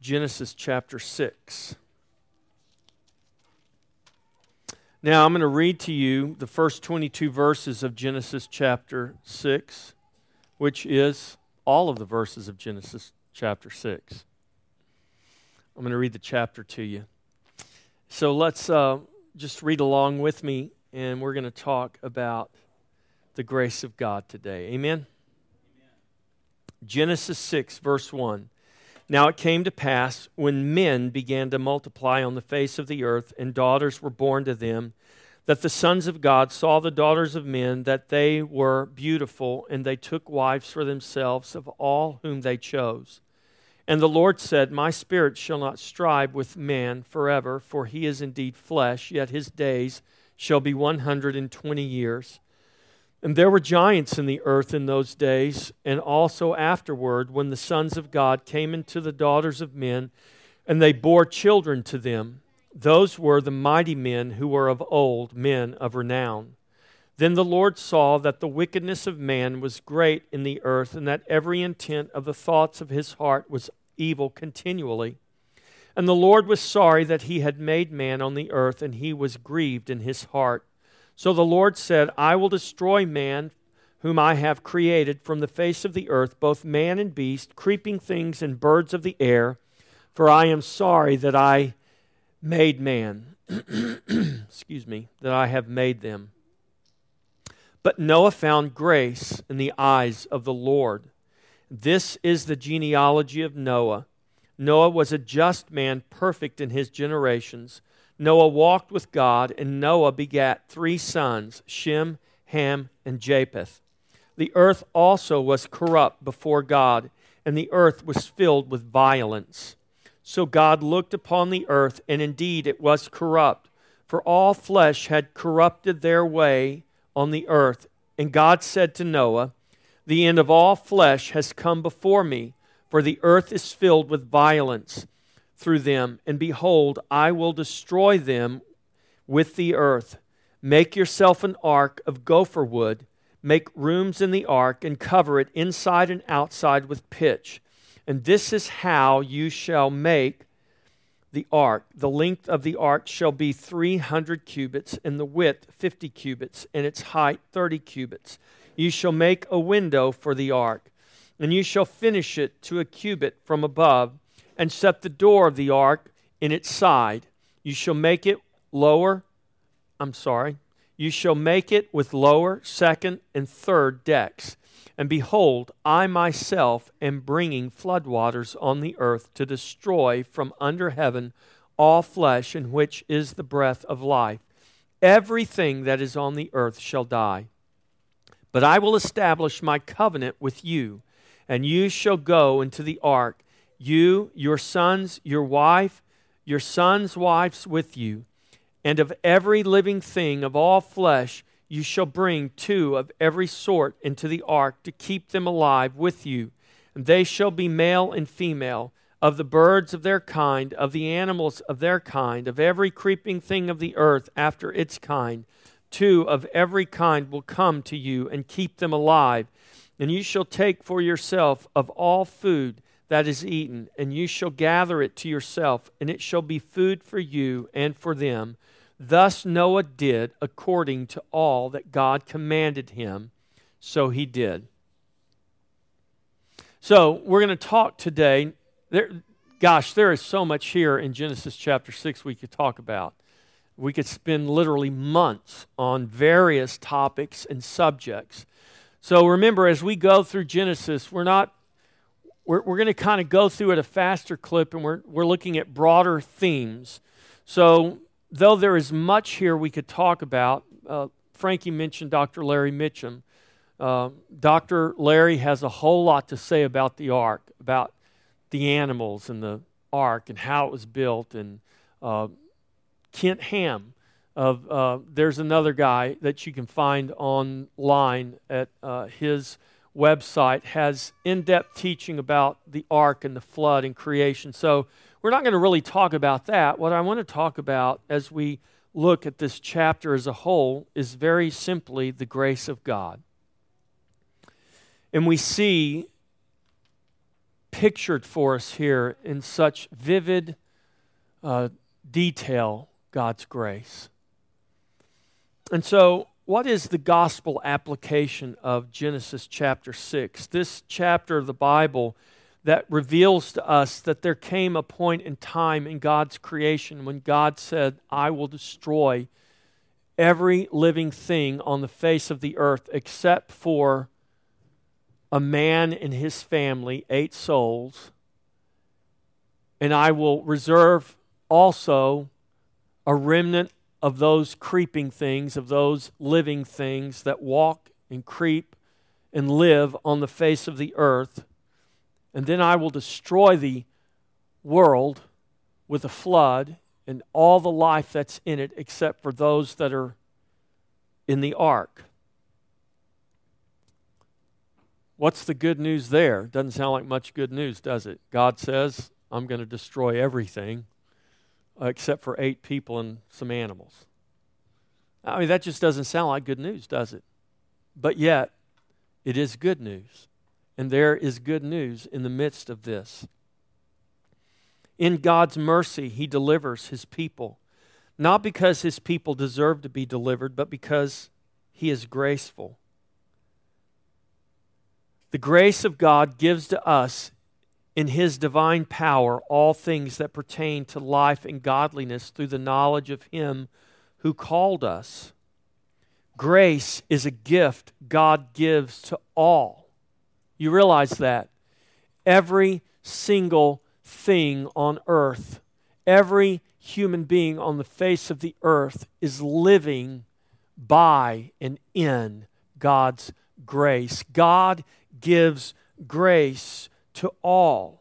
Genesis chapter 6. Now, I'm going to read to you the first 22 verses of Genesis chapter 6, which is all of the verses of Genesis chapter 6. I'm going to read the chapter to you. So let's uh, just read along with me, and we're going to talk about the grace of God today. Amen? Amen? Genesis 6, verse 1. Now it came to pass when men began to multiply on the face of the earth, and daughters were born to them, that the sons of God saw the daughters of men, that they were beautiful, and they took wives for themselves of all whom they chose. And the Lord said, My spirit shall not strive with man forever, for he is indeed flesh, yet his days shall be 120 years. And there were giants in the earth in those days, and also afterward, when the sons of God came into the daughters of men, and they bore children to them. Those were the mighty men who were of old, men of renown. Then the Lord saw that the wickedness of man was great in the earth, and that every intent of the thoughts of his heart was evil continually. And the Lord was sorry that he had made man on the earth, and he was grieved in his heart. So the Lord said, I will destroy man whom I have created from the face of the earth, both man and beast, creeping things and birds of the air, for I am sorry that I made man. Excuse me, that I have made them. But Noah found grace in the eyes of the Lord. This is the genealogy of Noah. Noah was a just man, perfect in his generations. Noah walked with God, and Noah begat three sons Shem, Ham, and Japheth. The earth also was corrupt before God, and the earth was filled with violence. So God looked upon the earth, and indeed it was corrupt, for all flesh had corrupted their way on the earth. And God said to Noah, the end of all flesh has come before me, for the earth is filled with violence through them. And behold, I will destroy them with the earth. Make yourself an ark of gopher wood. Make rooms in the ark and cover it inside and outside with pitch. And this is how you shall make the ark. The length of the ark shall be 300 cubits, and the width 50 cubits, and its height 30 cubits. You shall make a window for the ark, and you shall finish it to a cubit from above, and set the door of the ark in its side. You shall make it lower. I'm sorry. You shall make it with lower, second, and third decks. And behold, I myself am bringing floodwaters on the earth to destroy from under heaven all flesh in which is the breath of life. Everything that is on the earth shall die. But I will establish my covenant with you, and you shall go into the ark, you, your sons, your wife, your sons' wives with you, and of every living thing of all flesh you shall bring two of every sort into the ark to keep them alive with you. And they shall be male and female, of the birds of their kind, of the animals of their kind, of every creeping thing of the earth after its kind two of every kind will come to you and keep them alive. And you shall take for yourself of all food that is eaten, and you shall gather it to yourself, and it shall be food for you and for them. Thus Noah did according to all that God commanded him, so he did. So we're going to talk today. There, gosh, there is so much here in Genesis chapter 6 we could talk about. We could spend literally months on various topics and subjects. So remember, as we go through Genesis, we're not we're, we're going to kind of go through at a faster clip and we're, we're looking at broader themes. So, though there is much here we could talk about, uh, Frankie mentioned Dr. Larry Mitchum. Uh, Dr. Larry has a whole lot to say about the ark, about the animals and the ark and how it was built and uh, Ken Ham. Of uh, there's another guy that you can find online at uh, his website has in-depth teaching about the ark and the flood and creation. So we're not going to really talk about that. What I want to talk about as we look at this chapter as a whole is very simply the grace of God. And we see pictured for us here in such vivid uh, detail God's grace. And so, what is the gospel application of Genesis chapter 6? This chapter of the Bible that reveals to us that there came a point in time in God's creation when God said, I will destroy every living thing on the face of the earth except for a man and his family, eight souls, and I will reserve also a remnant of those creeping things, of those living things that walk and creep and live on the face of the earth. And then I will destroy the world with a flood and all the life that's in it except for those that are in the ark. What's the good news there? Doesn't sound like much good news, does it? God says, I'm going to destroy everything Uh, except for eight people and some animals. I mean, that just doesn't sound like good news, does it? But yet, it is good news. And there is good news in the midst of this. In God's mercy, He delivers His people, not because His people deserve to be delivered, but because He is graceful. The grace of God gives to us in His divine power all things that pertain to life and godliness through the knowledge of Him who called us. Grace is a gift God gives to all. You realize that? Every single thing on earth, every human being on the face of the earth is living by and in God's grace. God gives grace to all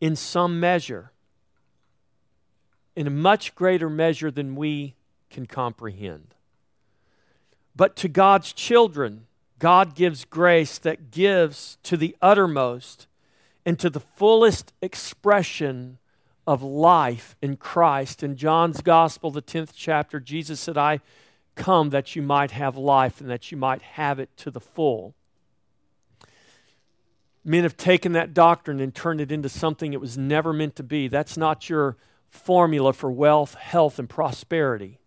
in some measure, in a much greater measure than we can comprehend. But to God's children, God gives grace that gives to the uttermost and to the fullest expression of life in Christ. In John's Gospel, the 10th chapter, Jesus said, I come that you might have life and that you might have it to the full. Men have taken that doctrine and turned it into something it was never meant to be. That's not your formula for wealth, health, and prosperity.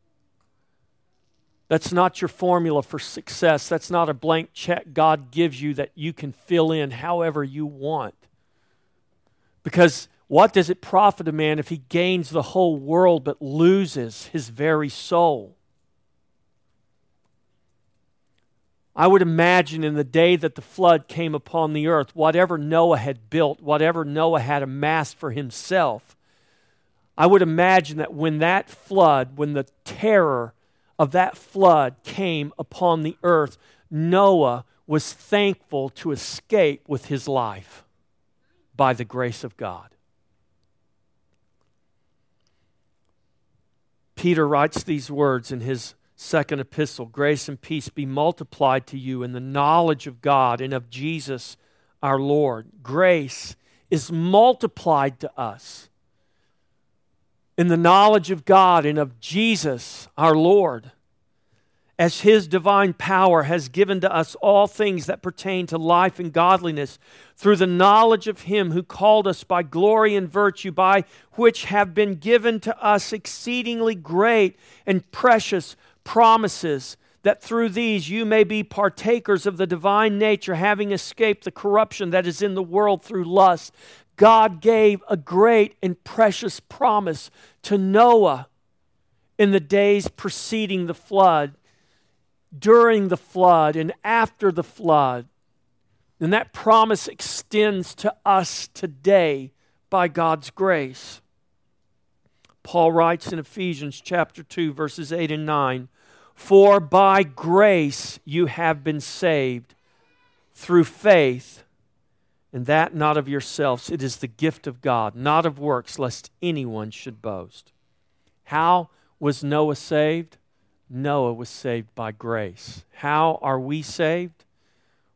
That's not your formula for success. That's not a blank check God gives you that you can fill in however you want. Because what does it profit a man if he gains the whole world but loses his very soul? I would imagine in the day that the flood came upon the earth, whatever Noah had built, whatever Noah had amassed for himself, I would imagine that when that flood, when the terror of that flood came upon the earth, Noah was thankful to escape with his life by the grace of God. Peter writes these words in his second epistle Grace and peace be multiplied to you in the knowledge of God and of Jesus our Lord. Grace is multiplied to us in the knowledge of God and of Jesus our Lord as his divine power has given to us all things that pertain to life and godliness, through the knowledge of him who called us by glory and virtue, by which have been given to us exceedingly great and precious promises, that through these you may be partakers of the divine nature, having escaped the corruption that is in the world through lust. God gave a great and precious promise to Noah in the days preceding the flood during the flood and after the flood. And that promise extends to us today by God's grace. Paul writes in Ephesians chapter 2 verses 8 and 9, "For by grace you have been saved through faith, and that not of yourselves, it is the gift of God, not of works, lest anyone should boast." How was Noah saved? Noah was saved by grace. How are we saved?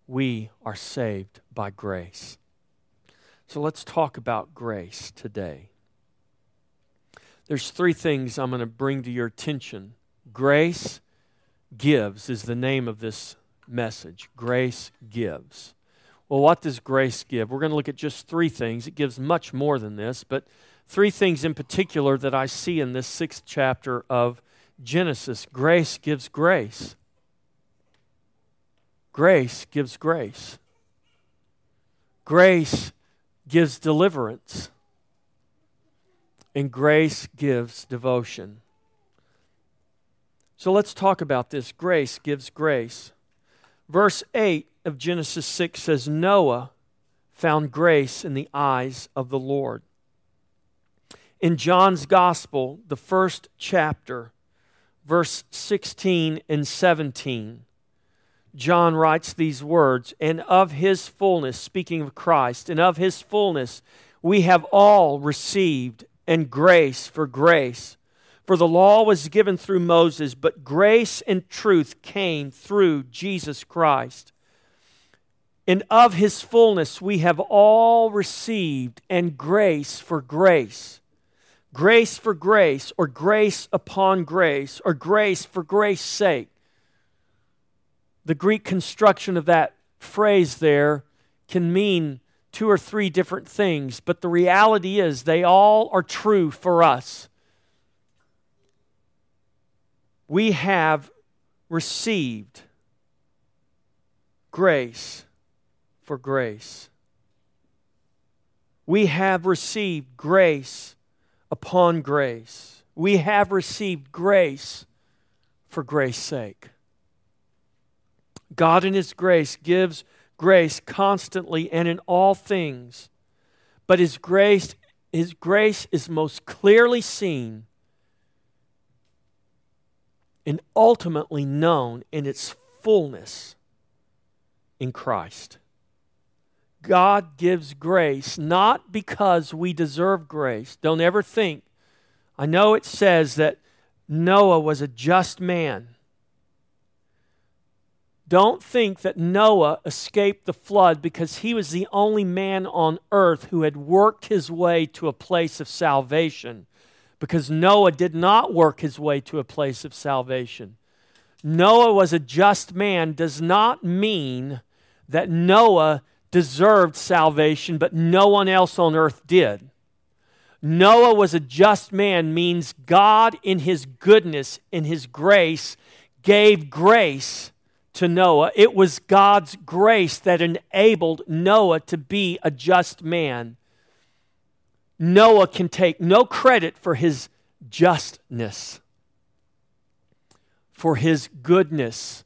We are saved by grace. So let's talk about grace today. There's three things I'm going to bring to your attention. Grace gives is the name of this message. Grace gives. Well, what does grace give? We're going to look at just three things. It gives much more than this, but three things in particular that I see in this sixth chapter of Genesis. Grace gives grace. Grace gives grace. Grace gives deliverance. And grace gives devotion. So let's talk about this. Grace gives grace. Verse 8 of Genesis 6 says Noah found grace in the eyes of the Lord. In John's Gospel, the first chapter, verse 16 and 17, John writes these words, and of his fullness, speaking of Christ, and of his fullness, we have all received, and grace for grace. For the law was given through Moses, but grace and truth came through Jesus Christ. And of his fullness we have all received, and grace for grace. Grace for grace, or grace upon grace, or grace for grace sake. The Greek construction of that phrase there can mean two or three different things, but the reality is they all are true for us. We have received grace for grace. We have received grace upon grace. We have received grace for grace sake. God, in His grace, gives grace constantly and in all things. But His grace, His grace is most clearly seen and ultimately known in its fullness in Christ. God gives grace not because we deserve grace. Don't ever think. I know it says that Noah was a just man. Don't think that Noah escaped the flood because he was the only man on earth who had worked his way to a place of salvation. Because Noah did not work his way to a place of salvation. Noah was a just man does not mean that Noah deserved salvation, but no one else on earth did. Noah was a just man means God, in his goodness, in his grace, gave grace to Noah. It was God's grace that enabled Noah to be a just man. Noah can take no credit for his justness, for his goodness,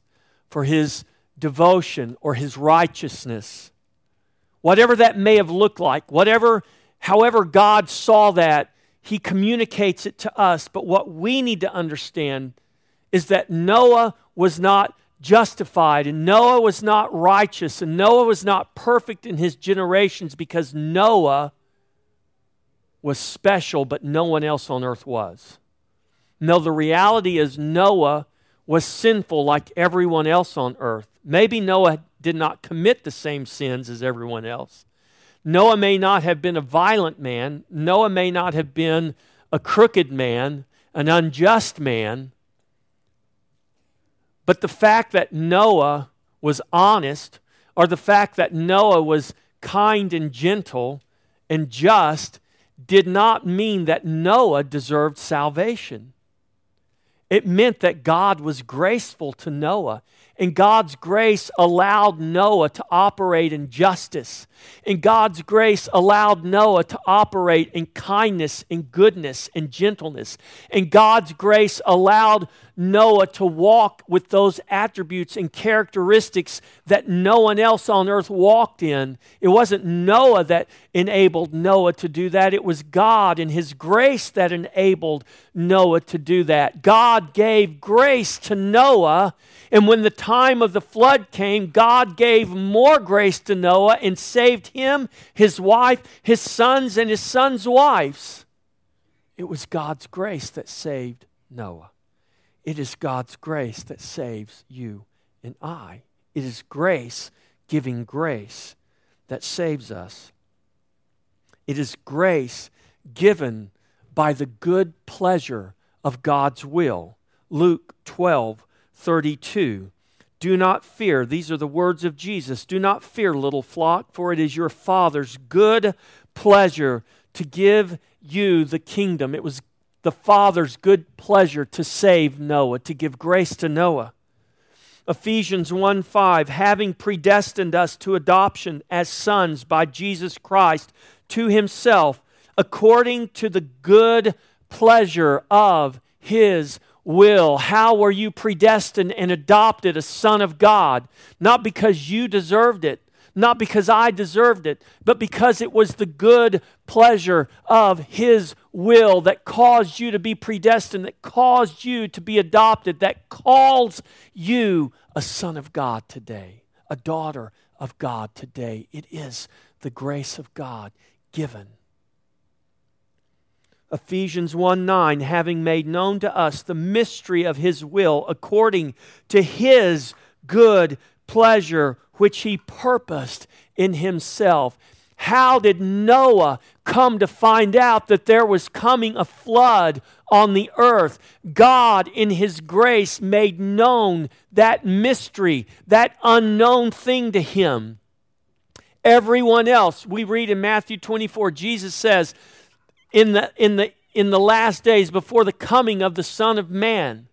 for his devotion, or his righteousness. Whatever that may have looked like, whatever, however God saw that, he communicates it to us. But what we need to understand is that Noah was not justified, and Noah was not righteous, and Noah was not perfect in his generations because Noah was special, but no one else on earth was. No, the reality is Noah was sinful like everyone else on earth. Maybe Noah did not commit the same sins as everyone else. Noah may not have been a violent man. Noah may not have been a crooked man, an unjust man. But the fact that Noah was honest, or the fact that Noah was kind and gentle and just, did not mean that Noah deserved salvation. It meant that God was graceful to Noah. And God's grace allowed Noah to operate in justice. And God's grace allowed Noah to operate in kindness and goodness and gentleness. And God's grace allowed Noah to walk with those attributes and characteristics that no one else on earth walked in. It wasn't Noah that enabled Noah to do that, it was God and His grace that enabled Noah to do that. God gave grace to Noah and when the time of the flood came, God gave more grace to Noah and saved him, his wife, his sons, and his sons' wives. It was God's grace that saved Noah. It is God's grace that saves you and I. It is grace giving grace that saves us. It is grace given by the good pleasure of God's will. Luke 12 32 Do not fear. These are the words of Jesus. Do not fear, little flock, for it is your Father's good pleasure to give you the kingdom. It was the Father's good pleasure to save Noah, to give grace to Noah. Ephesians 1 5, having predestined us to adoption as sons by Jesus Christ to himself, according to the good pleasure of his will. How were you predestined and adopted a son of God? Not because you deserved it, not because I deserved it, but because it was the good pleasure of His will that caused you to be predestined, that caused you to be adopted, that calls you a son of God today, a daughter of God today. It is the grace of God given Ephesians 1 9, having made known to us the mystery of his will according to his good pleasure, which he purposed in himself. How did Noah come to find out that there was coming a flood on the earth? God, in his grace, made known that mystery, that unknown thing to him. Everyone else, we read in Matthew 24, Jesus says, in the, in the, in the last days before the coming of the Son of Man.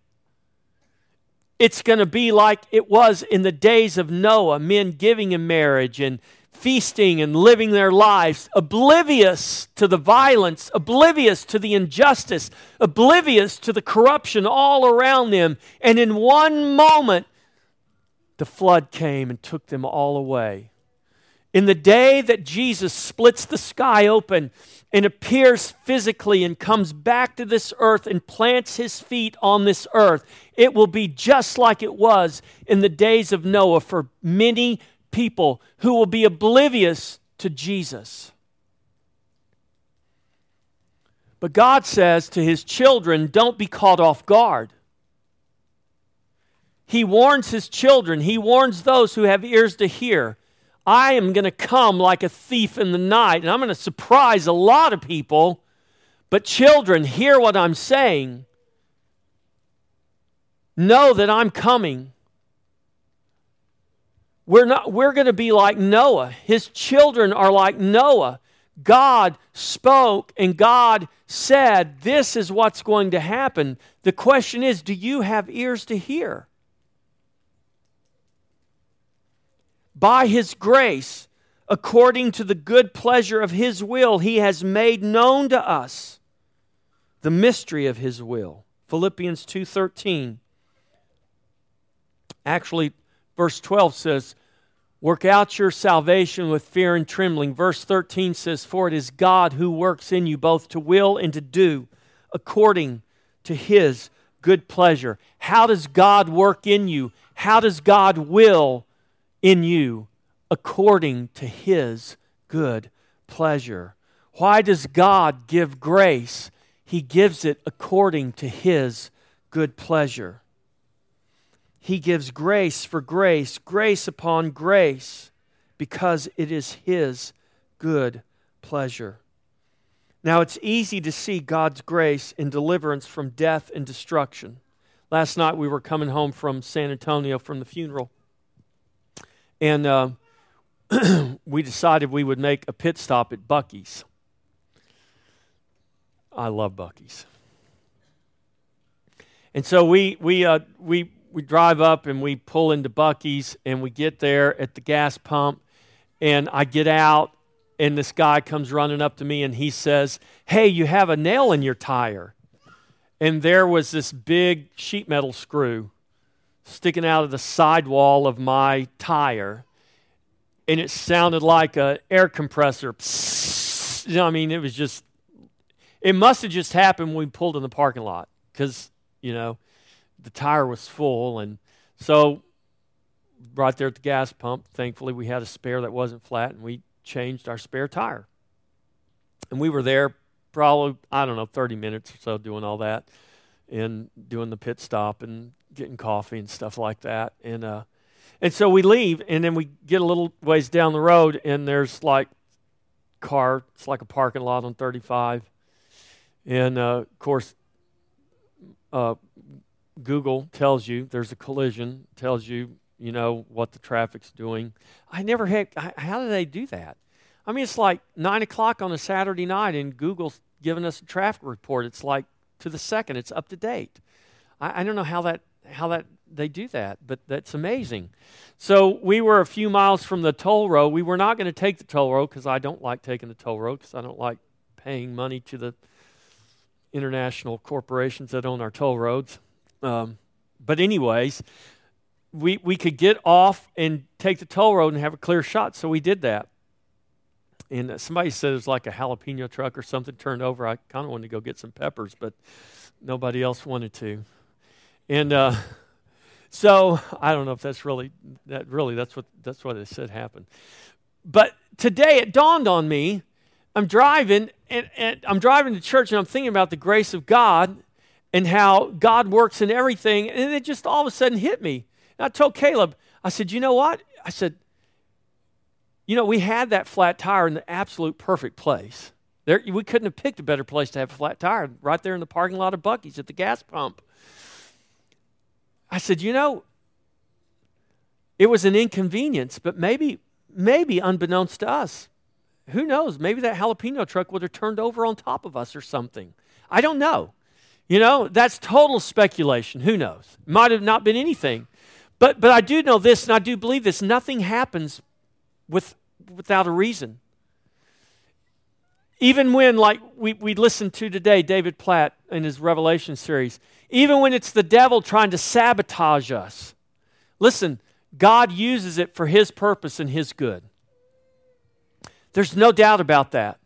It's going to be like it was in the days of Noah, men giving in marriage and feasting and living their lives, oblivious to the violence, oblivious to the injustice, oblivious to the corruption all around them. And in one moment, the flood came and took them all away. In the day that Jesus splits the sky open and appears physically and comes back to this earth and plants his feet on this earth, it will be just like it was in the days of Noah for many people who will be oblivious to Jesus. But God says to his children, don't be caught off guard. He warns his children, he warns those who have ears to hear I am going to come like a thief in the night, and I'm going to surprise a lot of people. But, children, hear what I'm saying. Know that I'm coming. We're, not, we're going to be like Noah. His children are like Noah. God spoke and God said, This is what's going to happen. The question is, do you have ears to hear? By his grace, according to the good pleasure of his will, he has made known to us the mystery of his will. Philippians 2:13. Actually, verse 12 says, Work out your salvation with fear and trembling. Verse 13 says, For it is God who works in you both to will and to do according to his good pleasure. How does God work in you? How does God will in you according to his good pleasure. Why does God give grace? He gives it according to his good pleasure. He gives grace for grace, grace upon grace, because it is his good pleasure. Now, it's easy to see God's grace in deliverance from death and destruction. Last night we were coming home from San Antonio from the funeral and uh, we decided we would make a pit stop at Buc-ee's. I love Buc-ee's. And so we, we, uh, we, we drive up and we pull into Buc-ee's and we get there at the gas pump. And I get out, and this guy comes running up to me and he says, Hey, you have a nail in your tire. And there was this big sheet metal screw sticking out of the sidewall of my tire, and it sounded like an air compressor. Psst, you know, I mean, it was just, it must have just happened when we pulled in the parking lot because, you know, the tire was full. And so, right there at the gas pump, thankfully, we had a spare that wasn't flat, and we changed our spare tire. And we were there probably, I don't know, 30 minutes or so doing all that and doing the pit stop and getting coffee and stuff like that. And uh, and so we leave, and then we get a little ways down the road, and there's like car. It's like a parking lot on 35, and uh, of course, uh, Google tells you there's a collision. Tells you you know, what the traffic's doing. I never had, how do they do that? I mean, it's like 9 o'clock on a Saturday night and Google's giving us a traffic report. It's like to the second, it's up to date. I, I don't know how that, how that they do that, but that's amazing. So we were a few miles from the toll road. We were not going to take the toll road because I don't like taking the toll road because I don't like paying money to the international corporations that own our toll roads. Um, but anyways, we we could get off and take the toll road and have a clear shot, so we did that. And somebody said it was like a jalapeno truck or something turned over. I kind of wanted to go get some peppers, but nobody else wanted to. And uh, so I don't know if that's really that really that's what that's what they said happened. But today it dawned on me. I'm driving and, and I'm driving to church and I'm thinking about the grace of God and how God works in everything. And it just all of a sudden hit me. And I told Caleb, I said, you know what? I said, you know, we had that flat tire in the absolute perfect place. There, we couldn't have picked a better place to have a flat tire right there in the parking lot of Buc-ee's at the gas pump. I said, you know, it was an inconvenience, but maybe, maybe unbeknownst to us, who knows? Maybe that jalapeno truck would have turned over on top of us or something. I don't know. You know, that's total speculation. Who knows? Might have not been anything. But, but I do know this, and I do believe this nothing happens with, without a reason. Even when, like we, we listened to today, David Platt in his Revelation series, even when it's the devil trying to sabotage us, listen, God uses it for his purpose and his good. There's no doubt about that.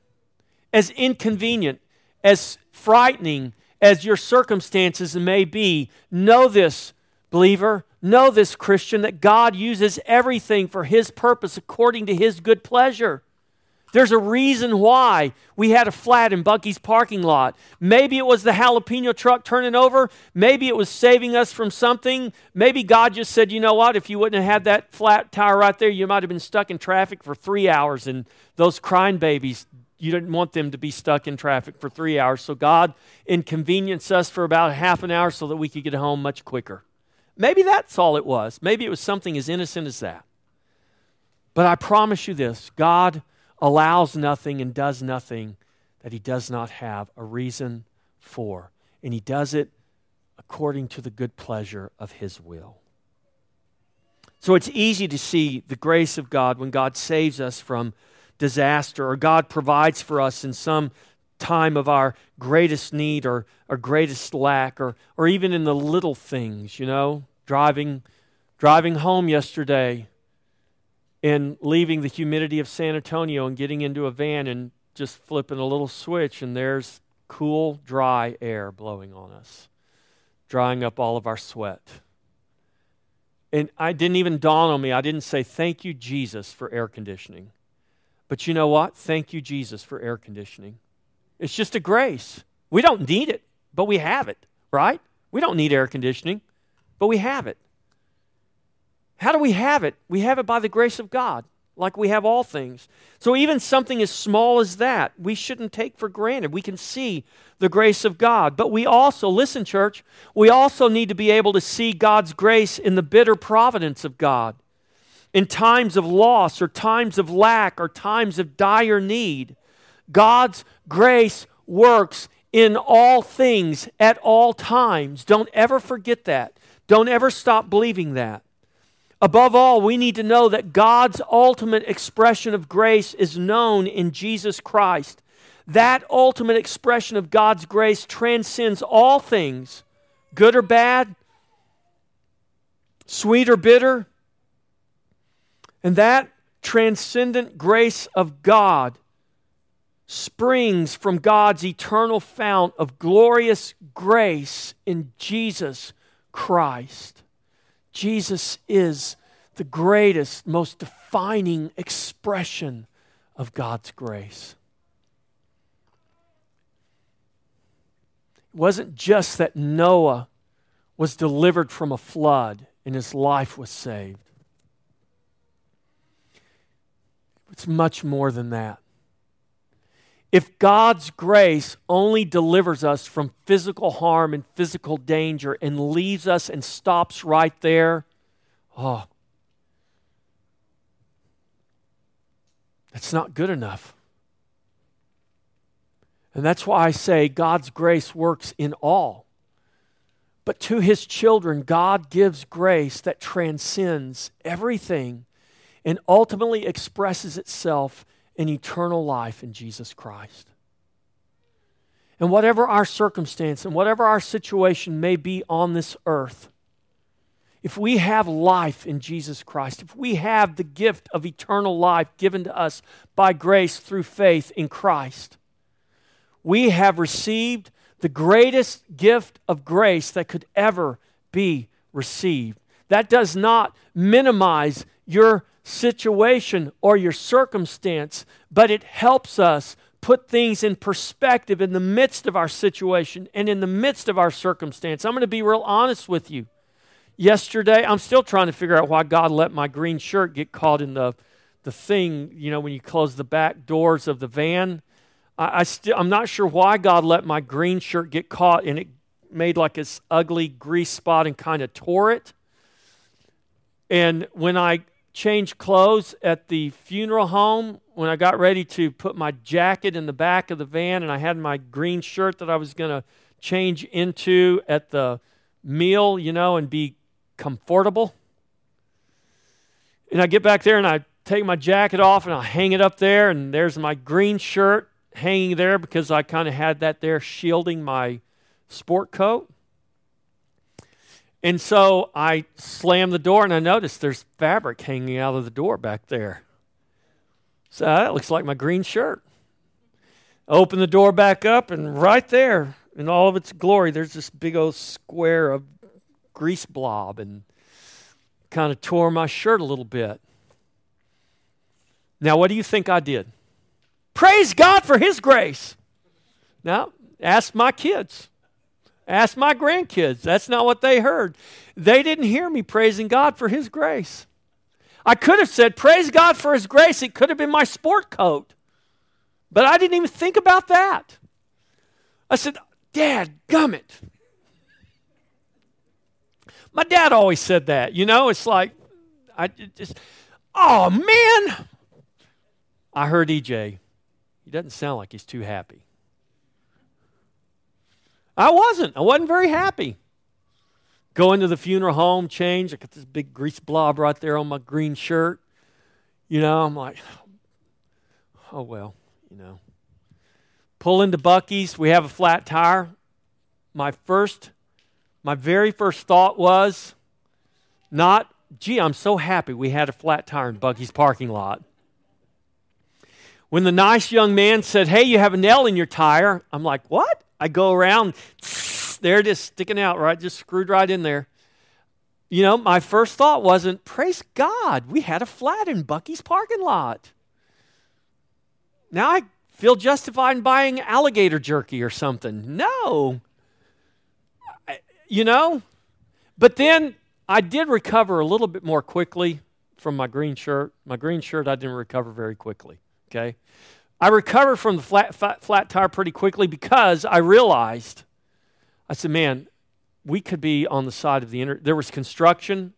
As inconvenient, as frightening as your circumstances may be, know this, believer, know this, Christian, that God uses everything for His purpose according to His good pleasure. There's a reason why we had a flat in Buc-ee's parking lot. Maybe it was the jalapeno truck turning over. Maybe it was saving us from something. Maybe God just said, you know what, if you wouldn't have had that flat tire right there, you might have been stuck in traffic for three hours. And those crying babies, you didn't want them to be stuck in traffic for three hours. So God inconvenienced us for about half an hour so that we could get home much quicker. Maybe that's all it was. Maybe it was something as innocent as that. But I promise you this God allows nothing and does nothing that he does not have a reason for. And he does it according to the good pleasure of his will. So it's easy to see the grace of God when God saves us from disaster or God provides for us in some time of our greatest need or our greatest lack or, or even in the little things, you know, driving driving home yesterday and leaving the humidity of San Antonio and getting into a van and just flipping a little switch, and there's cool, dry air blowing on us, drying up all of our sweat. And I didn't even dawn on me. I didn't say, Thank you, Jesus, for air conditioning. But you know what? Thank you, Jesus, for air conditioning. It's just a grace. We don't need it, but we have it, right? We don't need air conditioning, but we have it. How do we have it? We have it by the grace of God, like we have all things. So, even something as small as that, we shouldn't take for granted. We can see the grace of God. But we also, listen, church, we also need to be able to see God's grace in the bitter providence of God. In times of loss, or times of lack, or times of dire need, God's grace works in all things at all times. Don't ever forget that. Don't ever stop believing that. Above all, we need to know that God's ultimate expression of grace is known in Jesus Christ. That ultimate expression of God's grace transcends all things, good or bad, sweet or bitter. And that transcendent grace of God springs from God's eternal fount of glorious grace in Jesus Christ. Jesus is the greatest, most defining expression of God's grace. It wasn't just that Noah was delivered from a flood and his life was saved. It's much more than that. If God's grace only delivers us from physical harm and physical danger and leaves us and stops right there, oh, that's not good enough. And that's why I say God's grace works in all. But to his children, God gives grace that transcends everything and ultimately expresses itself in eternal life in Jesus Christ. And whatever our circumstance and whatever our situation may be on this earth, if we have life in Jesus Christ, if we have the gift of eternal life given to us by grace through faith in Christ, we have received the greatest gift of grace that could ever be received. That does not minimize your situation or your circumstance, but it helps us put things in perspective in the midst of our situation and in the midst of our circumstance. I'm going to be real honest with you. Yesterday, I'm still trying to figure out why God let my green shirt get caught in the, the thing, you know, when you close the back doors of the van. I, I still, I'm not sure why God let my green shirt get caught and it made like this ugly grease spot and kind of tore it. And when I changed clothes at the funeral home, when I got ready to put my jacket in the back of the van and I had my green shirt that I was going to change into at the meal, you know, and be comfortable. And I get back there and I take my jacket off and I hang it up there, and there's my green shirt hanging there because I kind of had that there shielding my sport coat. And so I slam the door and I notice there's fabric hanging out of the door back there. So that looks like my green shirt. Open the door back up, and right there, in all of its glory, there's this big old square of grease blob and kind of tore my shirt a little bit. Now, what do you think I did? Praise God for His grace. Now, ask my kids. Ask my grandkids. That's not what they heard. They didn't hear me praising God for His grace. I could have said, Praise God for His grace. It could have been my sport coat. But I didn't even think about that. I said, Dad, gummit. My dad always said that. You know, it's like, I just, oh man. I heard EJ. He doesn't sound like he's too happy. I wasn't. I wasn't very happy. Go into the funeral home, change. I got this big grease blob right there on my green shirt. You know, I'm like, oh, well, you know. Pull into Buc-ee's. We have a flat tire. My first, my very first thought was not, gee, I'm so happy we had a flat tire in Buc-ee's parking lot. When the nice young man said, hey, you have a nail in your tire, I'm like, what? I go around, there it is sticking out, right? Just screwed right in there. You know, my first thought wasn't, praise God, we had a flat in Buc-ee's parking lot. Now I feel justified in buying alligator jerky or something. No. I, you know? But then I did recover a little bit more quickly from my green shirt. My green shirt, I didn't recover very quickly. Okay? I recovered from the flat, flat, flat tire pretty quickly because I realized I said, man, we could be on the side of the inter. There was construction,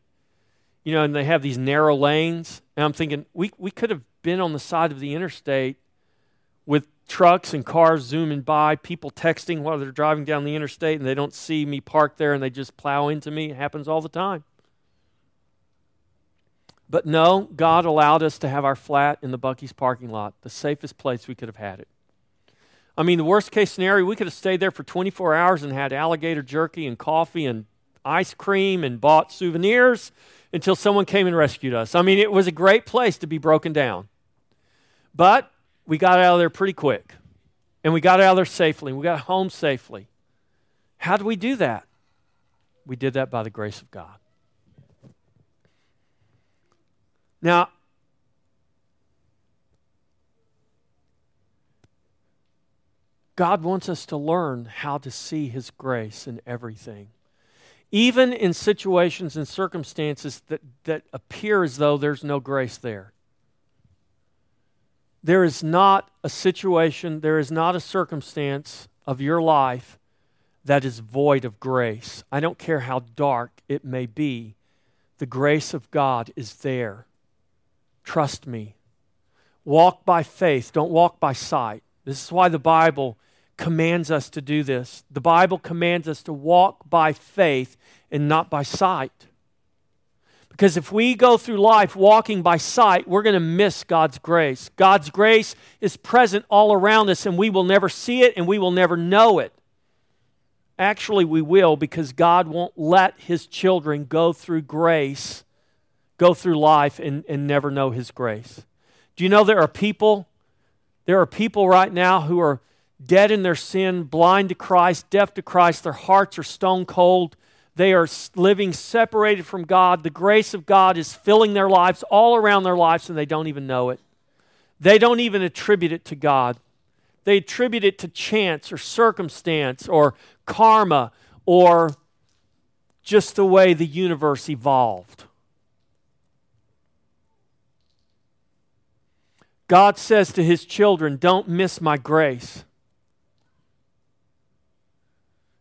you know, and they have these narrow lanes. And I'm thinking, we, we could have been on the side of the interstate with trucks and cars zooming by, people texting while they're driving down the interstate and they don't see me parked there and they just plow into me. It happens all the time. But no, God allowed us to have our flat in the Buc-ee's parking lot, the safest place we could have had it. I mean, the worst case scenario, we could have stayed there for 24 hours and had alligator jerky and coffee and ice cream and bought souvenirs until someone came and rescued us. I mean, it was a great place to be broken down. But we got out of there pretty quick. And we got out of there safely. And We got home safely. How do we do that? We did that by the grace of God. Now, God wants us to learn how to see His grace in everything. Even in situations and circumstances that, that appear as though there's no grace there. There is not a situation, there is not a circumstance of your life that is void of grace. I don't care how dark it may be, the grace of God is there. Trust me. Walk by faith, don't walk by sight. This is why the Bible commands us to do this. The Bible commands us to walk by faith and not by sight. Because if we go through life walking by sight, we're going to miss God's grace. God's grace is present all around us, and we will never see it and we will never know it. Actually, we will because God won't let His children go through grace, go through life, and, and never know His grace. Do you know there are people? There are people right now who are dead in their sin, blind to Christ, deaf to Christ. Their hearts are stone cold. They are living separated from God. The grace of God is filling their lives all around their lives, and they don't even know it. They don't even attribute it to God. They attribute it to chance or circumstance or karma or just the way the universe evolved. God says to his children, Don't miss my grace.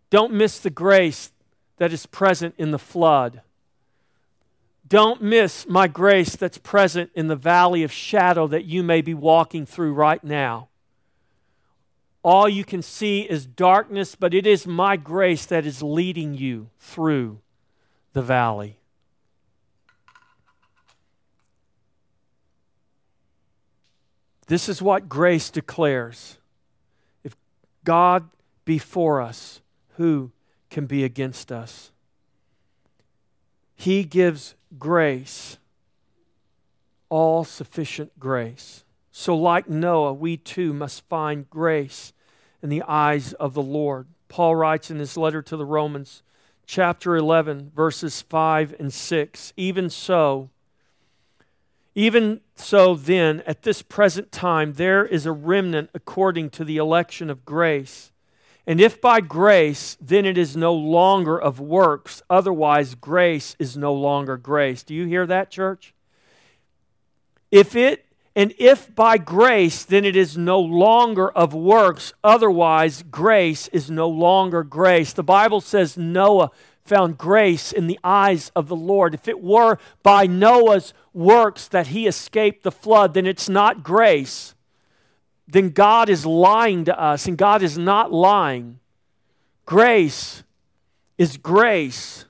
Don't miss the grace that is present in the flood. Don't miss my grace that's present in the valley of shadow that you may be walking through right now. All you can see is darkness, but it is my grace that is leading you through the valley. This is what grace declares. If God be for us, who can be against us? He gives grace, all sufficient grace. So, like Noah, we too must find grace in the eyes of the Lord. Paul writes in his letter to the Romans, chapter 11, verses 5 and 6 Even so, even so, then, at this present time, there is a remnant according to the election of grace. And if by grace, then it is no longer of works. Otherwise, grace is no longer grace. Do you hear that, church? If it and if by grace, then it is no longer of works. Otherwise, grace is no longer grace. The Bible says Noah found grace in the eyes of the Lord. If it were by Noah's works that he escaped the flood, then it's not grace. Then God is lying to us, and God is not lying. Grace is grace.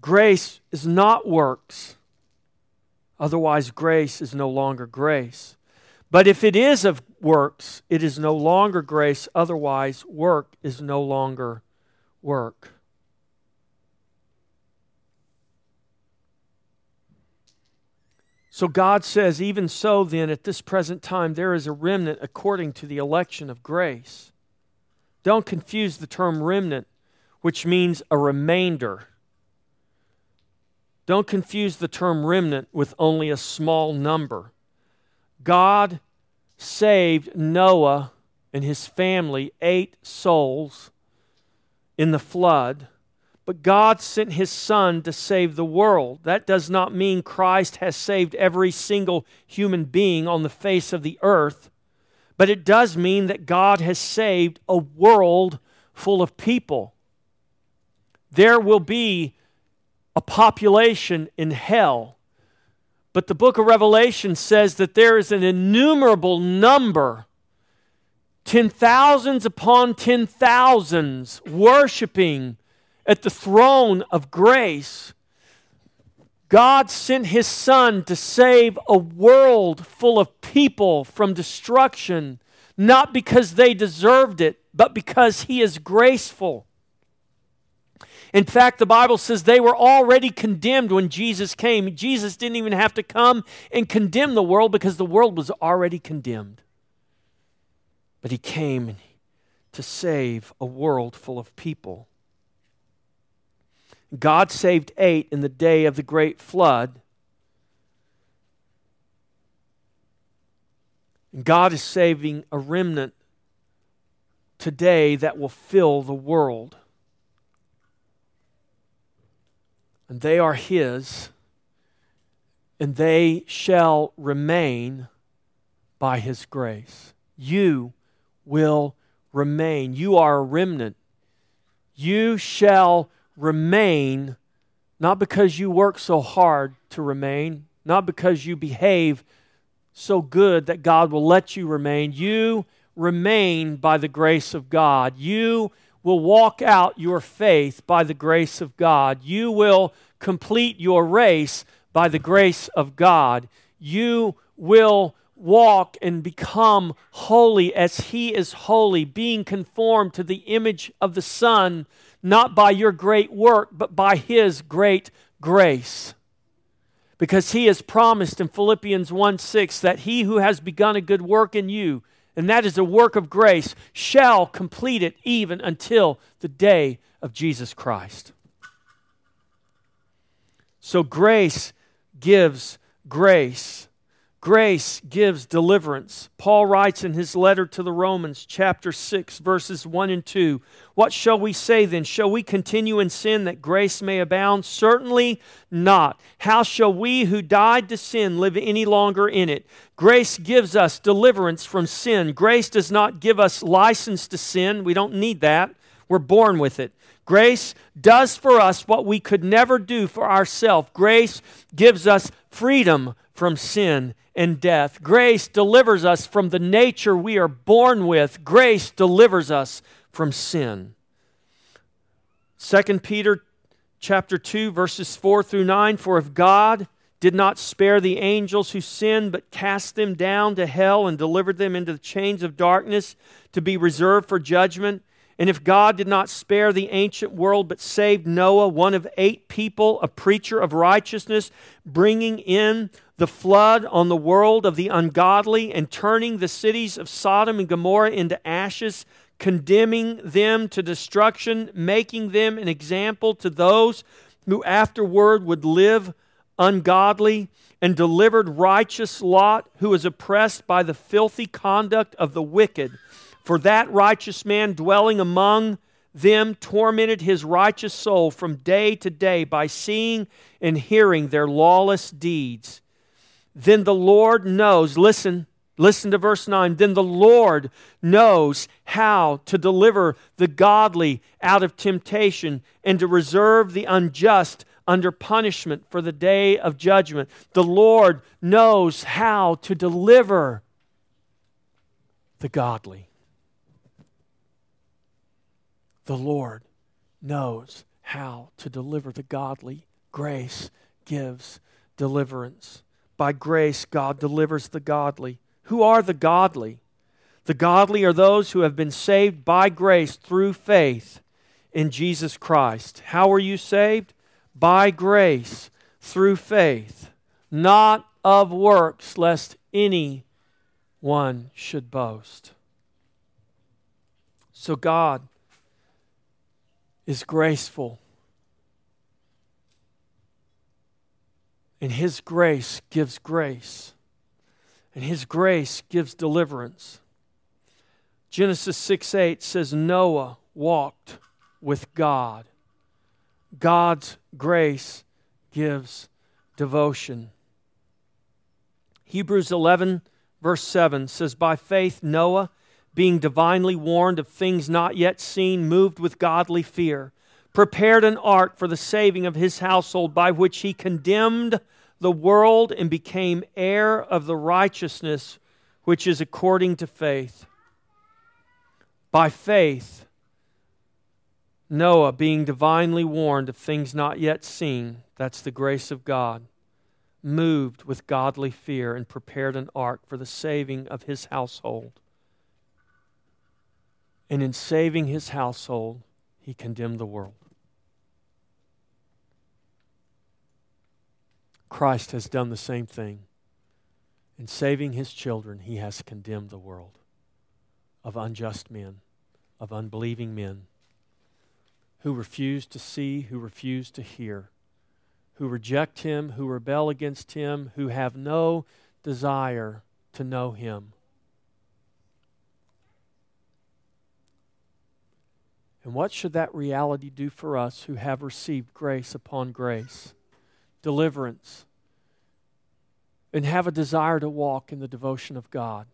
Grace is not works. Otherwise, grace is no longer grace. But if it is of works, it is no longer grace. Otherwise, work is no longer work. So God says, even so, then, at this present time, there is a remnant according to the election of grace. Don't confuse the term remnant, which means a remainder. Don't confuse the term remnant with only a small number. God saved Noah and his family, eight souls, in the flood. But God sent his Son to save the world. That does not mean Christ has saved every single human being on the face of the earth, but it does mean that God has saved a world full of people. There will be a population in hell. But the book of Revelation says that there is an innumerable number, ten thousands upon ten thousands, worshiping at the throne of grace. God sent his Son to save a world full of people from destruction, not because they deserved it, but because he is graceful. In fact, the Bible says they were already condemned when Jesus came. Jesus didn't even have to come and condemn the world because the world was already condemned. But he came to save a world full of people. God saved eight in the day of the great flood. God is saving a remnant today that will fill the world. And they are His, and they shall remain by His grace. You will remain. You are a remnant. You shall remain, not because you work so hard to remain, not because you behave so good that God will let you remain. You remain by the grace of God. You will walk out your faith by the grace of God. You will complete your race by the grace of God. You will walk and become holy as He is holy, being conformed to the image of the Son, not by your great work, but by His great grace. Because He has promised in Philippians 1 6 that He who has begun a good work in you, and that is a work of grace, shall complete it even until the day of Jesus Christ. So grace gives grace. Grace gives deliverance. Paul writes in his letter to the Romans, chapter 6, verses 1 and 2 What shall we say then? Shall we continue in sin that grace may abound? Certainly not. How shall we who died to sin live any longer in it? Grace gives us deliverance from sin. Grace does not give us license to sin. We don't need that. We're born with it. Grace does for us what we could never do for ourselves. Grace gives us freedom from sin and death. Grace delivers us from the nature we are born with. Grace delivers us from sin. 2 Peter chapter 2 verses 4 through 9 for if God did not spare the angels who sinned but cast them down to hell and delivered them into the chains of darkness to be reserved for judgment and if God did not spare the ancient world but saved Noah, one of eight people, a preacher of righteousness, bringing in the flood on the world of the ungodly and turning the cities of Sodom and Gomorrah into ashes, condemning them to destruction, making them an example to those who afterward would live ungodly, and delivered righteous Lot, who was oppressed by the filthy conduct of the wicked for that righteous man dwelling among them tormented his righteous soul from day to day by seeing and hearing their lawless deeds. Then the Lord knows, listen, listen to verse 9. Then the Lord knows how to deliver the godly out of temptation and to reserve the unjust under punishment for the day of judgment. The Lord knows how to deliver the godly the Lord knows how to deliver the godly. Grace gives deliverance. By grace, God delivers the godly. Who are the godly? The godly are those who have been saved by grace through faith in Jesus Christ. How are you saved? By grace through faith, not of works, lest any one should boast. So God is graceful. And His grace gives grace. And His grace gives deliverance. Genesis 6 8 says, Noah walked with God. God's grace gives devotion. Hebrews 11, verse 7 says, By faith, Noah being divinely warned of things not yet seen, moved with godly fear, prepared an ark for the saving of his household, by which he condemned the world and became heir of the righteousness which is according to faith. By faith, Noah, being divinely warned of things not yet seen, that's the grace of God, moved with godly fear and prepared an ark for the saving of his household. And in saving his household, he condemned the world. Christ has done the same thing. In saving his children, he has condemned the world of unjust men, of unbelieving men who refuse to see, who refuse to hear, who reject him, who rebel against him, who have no desire to know him. And what should that reality do for us who have received grace upon grace, deliverance, and have a desire to walk in the devotion of God?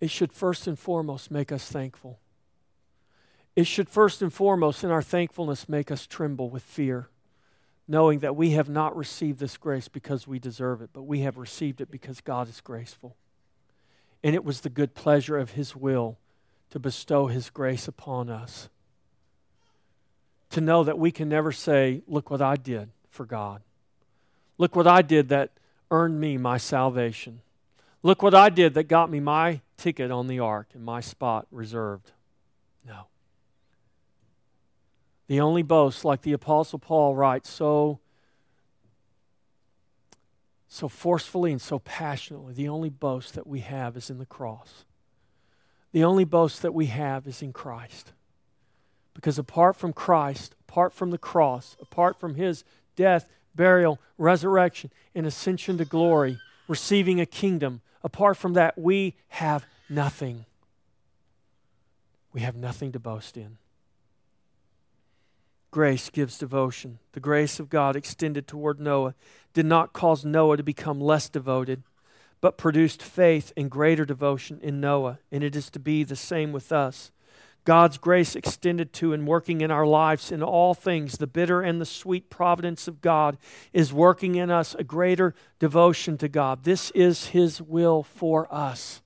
It should first and foremost make us thankful. It should first and foremost, in our thankfulness, make us tremble with fear, knowing that we have not received this grace because we deserve it, but we have received it because God is graceful. And it was the good pleasure of His will to bestow His grace upon us. To know that we can never say, Look what I did for God. Look what I did that earned me my salvation. Look what I did that got me my ticket on the ark and my spot reserved. No. The only boast, like the Apostle Paul writes so, so forcefully and so passionately, the only boast that we have is in the cross. The only boast that we have is in Christ. Because apart from Christ, apart from the cross, apart from his death, burial, resurrection, and ascension to glory, receiving a kingdom, apart from that, we have nothing. We have nothing to boast in. Grace gives devotion. The grace of God extended toward Noah did not cause Noah to become less devoted, but produced faith and greater devotion in Noah, and it is to be the same with us. God's grace extended to and working in our lives in all things, the bitter and the sweet providence of God is working in us a greater devotion to God. This is His will for us,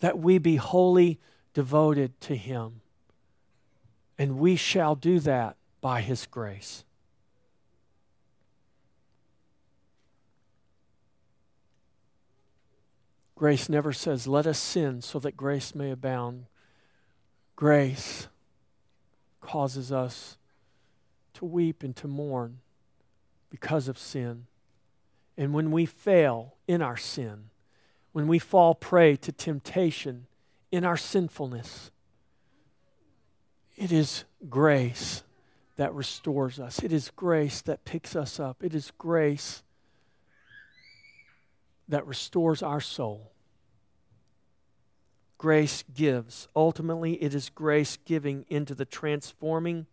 that we be wholly devoted to Him. And we shall do that by His grace. Grace never says, Let us sin so that grace may abound. Grace causes us to weep and to mourn because of sin. And when we fail in our sin, when we fall prey to temptation in our sinfulness, it is grace that restores us. It is grace that picks us up. It is grace that restores our soul. Grace gives. Ultimately, it is grace giving into the transforming.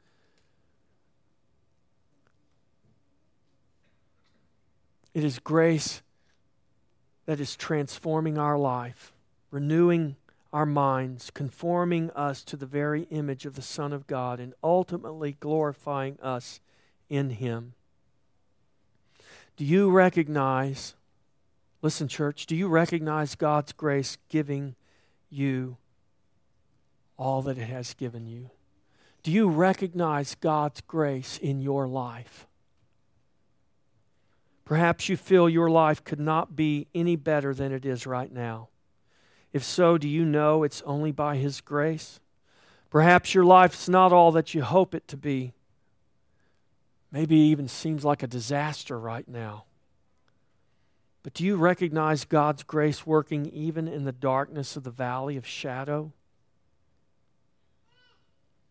It is grace that is transforming our life, renewing our minds, conforming us to the very image of the Son of God, and ultimately glorifying us in Him. Do you recognize, listen, church, do you recognize God's grace giving you all that it has given you? Do you recognize God's grace in your life? Perhaps you feel your life could not be any better than it is right now. If so, do you know it's only by His grace? Perhaps your life's not all that you hope it to be. Maybe it even seems like a disaster right now. But do you recognize God's grace working even in the darkness of the valley of shadow?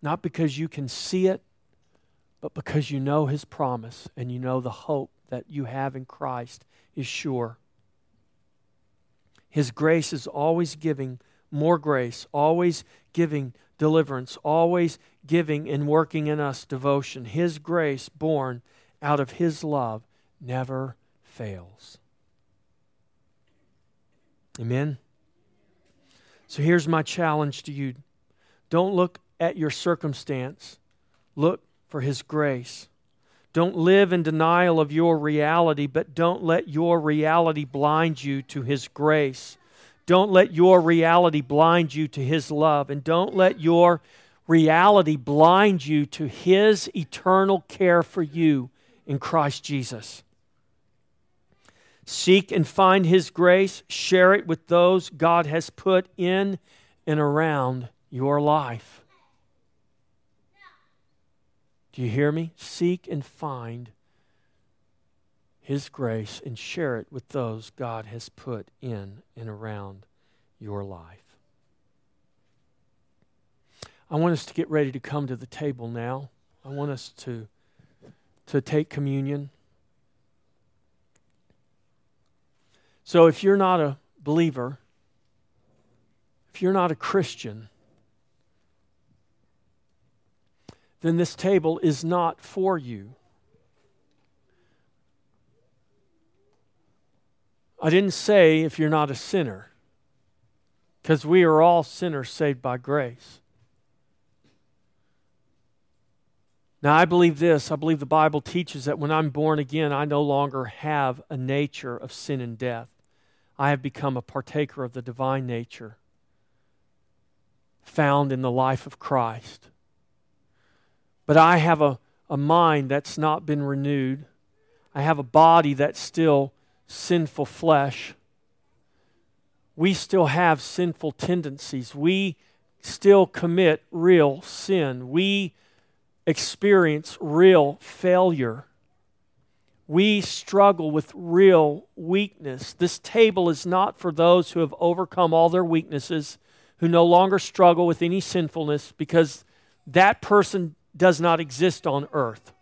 Not because you can see it, but because you know His promise and you know the hope that you have in Christ is sure. His grace is always giving more grace, always giving deliverance, always giving and working in us devotion. His grace, born out of His love, never fails. Amen? So here's my challenge to you don't look at your circumstance, look for His grace. Don't live in denial of your reality, but don't let your reality blind you to His grace. Don't let your reality blind you to His love. And don't let your reality blind you to His eternal care for you in Christ Jesus. Seek and find His grace. Share it with those God has put in and around your life. Do you hear me? Seek and find His grace and share it with those God has put in and around your life. I want us to get ready to come to the table now. I want us to, to take communion. So if you're not a believer, if you're not a Christian, then this table is not for you. I didn't say if you're not a sinner, because we are all sinners saved by grace. Now, I believe this. I believe the Bible teaches that when I'm born again, I no longer have a nature of sin and death. I have become a partaker of the divine nature found in the life of Christ. But I have a, a mind that's not been renewed. I have a body that's still sinful flesh. We still have sinful tendencies. We still commit real sin. We experience real failure. We struggle with real weakness. This table is not for those who have overcome all their weaknesses, who no longer struggle with any sinfulness, because that person does not exist on earth.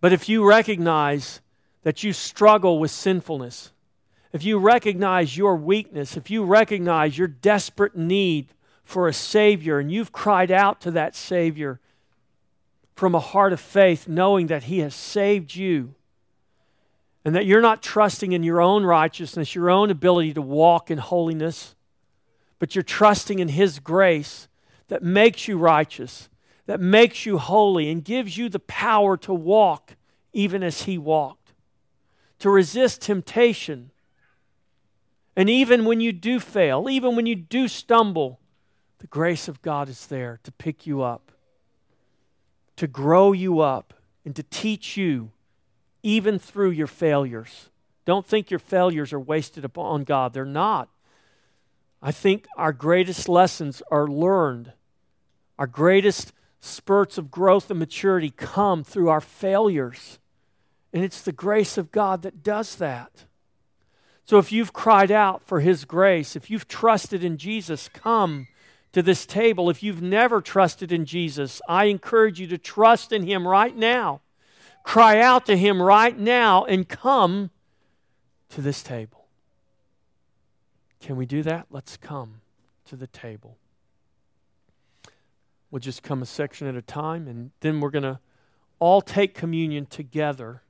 But if you recognize that you struggle with sinfulness, if you recognize your weakness, if you recognize your desperate need for a Savior and you've cried out to that Savior from a heart of faith, knowing that He has saved you and that you're not trusting in your own righteousness, your own ability to walk in holiness, but you're trusting in His grace that makes you righteous, that makes you holy, and gives you the power to walk even as He walked, to resist temptation. And even when you do fail, even when you do stumble, the grace of God is there to pick you up, to grow you up, and to teach you even through your failures. Don't think your failures are wasted upon God. They're not. I think our greatest lessons are learned. Our greatest spurts of growth and maturity come through our failures. And it's the grace of God that does that. So if you've cried out for His grace, if you've trusted in Jesus, come to this table. If you've never trusted in Jesus, I encourage you to trust in Him right now. Cry out to Him right now and come to this table. Can we do that? Let's come to the table. We'll just come a section at a time, and then we're going to all take communion together.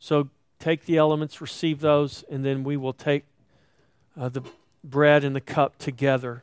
So take the elements, receive those, and then we will take uh, the bread and the cup together.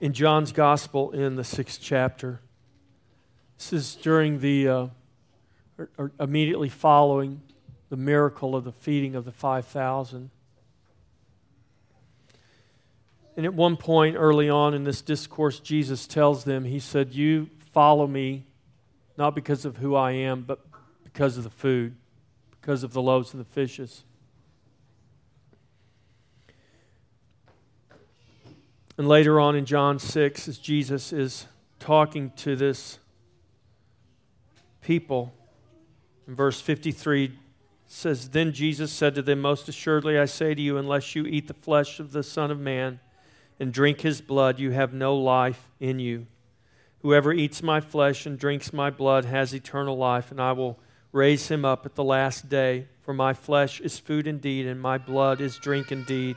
In John's Gospel in the sixth chapter. This is during the, uh, or, or immediately following the miracle of the feeding of the 5,000. And at one point early on in this discourse, Jesus tells them, He said, You follow me not because of who I am, but because of the food, because of the loaves and the fishes. And later on in John 6, as Jesus is talking to this people, in verse 53 says, Then Jesus said to them, Most assuredly I say to you, unless you eat the flesh of the Son of Man and drink his blood, you have no life in you. Whoever eats my flesh and drinks my blood has eternal life, and I will raise him up at the last day. For my flesh is food indeed, and my blood is drink indeed.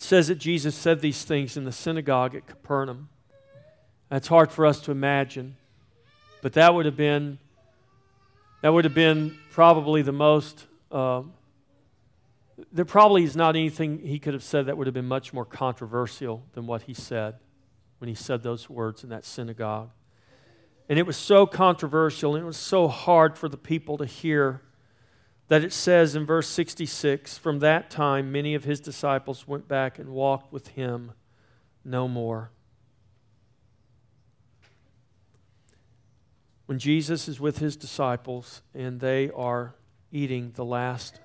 It says that Jesus said these things in the synagogue at Capernaum. That's hard for us to imagine, but that would have been that would have been probably the most. Uh, there probably is not anything he could have said that would have been much more controversial than what he said when he said those words in that synagogue. And it was so controversial and it was so hard for the people to hear that it says in verse 66 From that time, many of his disciples went back and walked with him no more. When Jesus is with his disciples and they are eating the last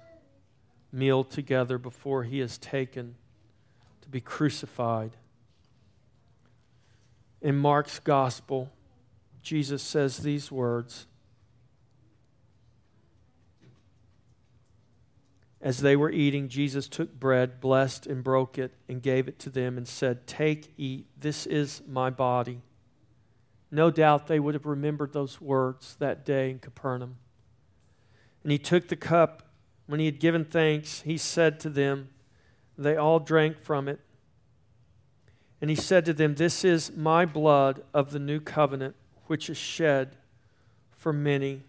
meal together before he is taken to be crucified, in Mark's gospel, Jesus says these words As they were eating, Jesus took bread, blessed and broke it, and gave it to them, and said, Take, eat, this is my body. No doubt they would have remembered those words that day in Capernaum. And he took the cup. When he had given thanks, he said to them, They all drank from it. And he said to them, This is my blood of the new covenant, which is shed for many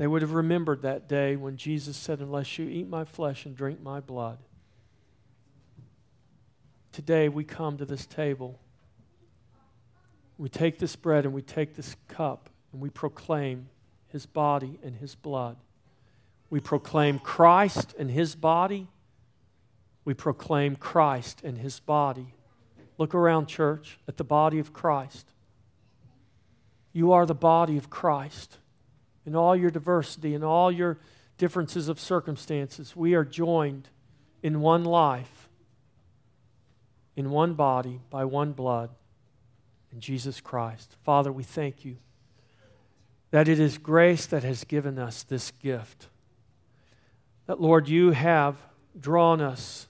They would have remembered that day when Jesus said, Unless you eat my flesh and drink my blood. Today we come to this table. We take this bread and we take this cup and we proclaim his body and his blood. We proclaim Christ and his body. We proclaim Christ and his body. Look around, church, at the body of Christ. You are the body of Christ in all your diversity, in all your differences of circumstances, we are joined in one life, in one body, by one blood, in Jesus Christ. Father, we thank you that it is grace that has given us this gift. That, Lord, you have drawn us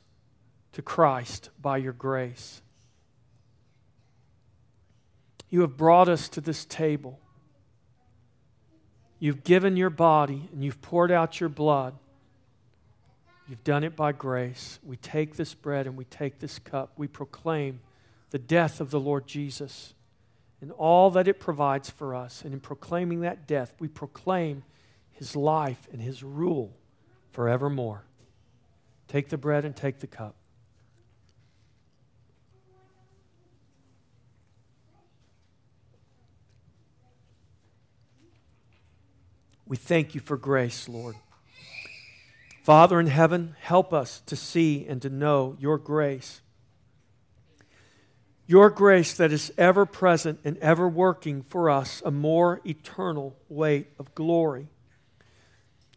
to Christ by your grace. You have brought us to this table. You've given your body and you've poured out your blood. You've done it by grace. We take this bread and we take this cup. We proclaim the death of the Lord Jesus and all that it provides for us. And in proclaiming that death, we proclaim his life and his rule forevermore. Take the bread and take the cup. We thank you for grace, Lord. Father in heaven, help us to see and to know your grace. Your grace that is ever present and ever working for us a more eternal weight of glory.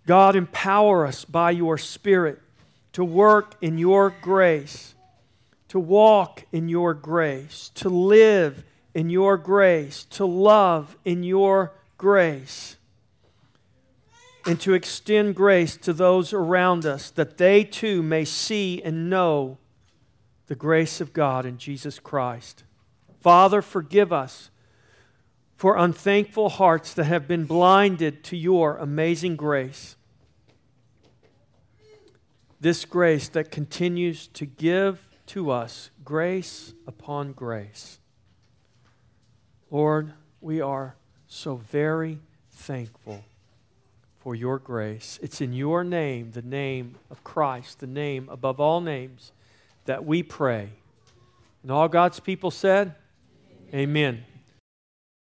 God, empower us by your Spirit to work in your grace, to walk in your grace, to live in your grace, to love in your grace and to extend grace to those around us that they too may see and know the grace of God in Jesus Christ. Father, forgive us for unthankful hearts that have been blinded to your amazing grace. This grace that continues to give to us grace upon grace. Lord, we are so very thankful for your grace. It's in your name, the name of Christ, the name above all names, that we pray. And all God's people said, Amen. Amen.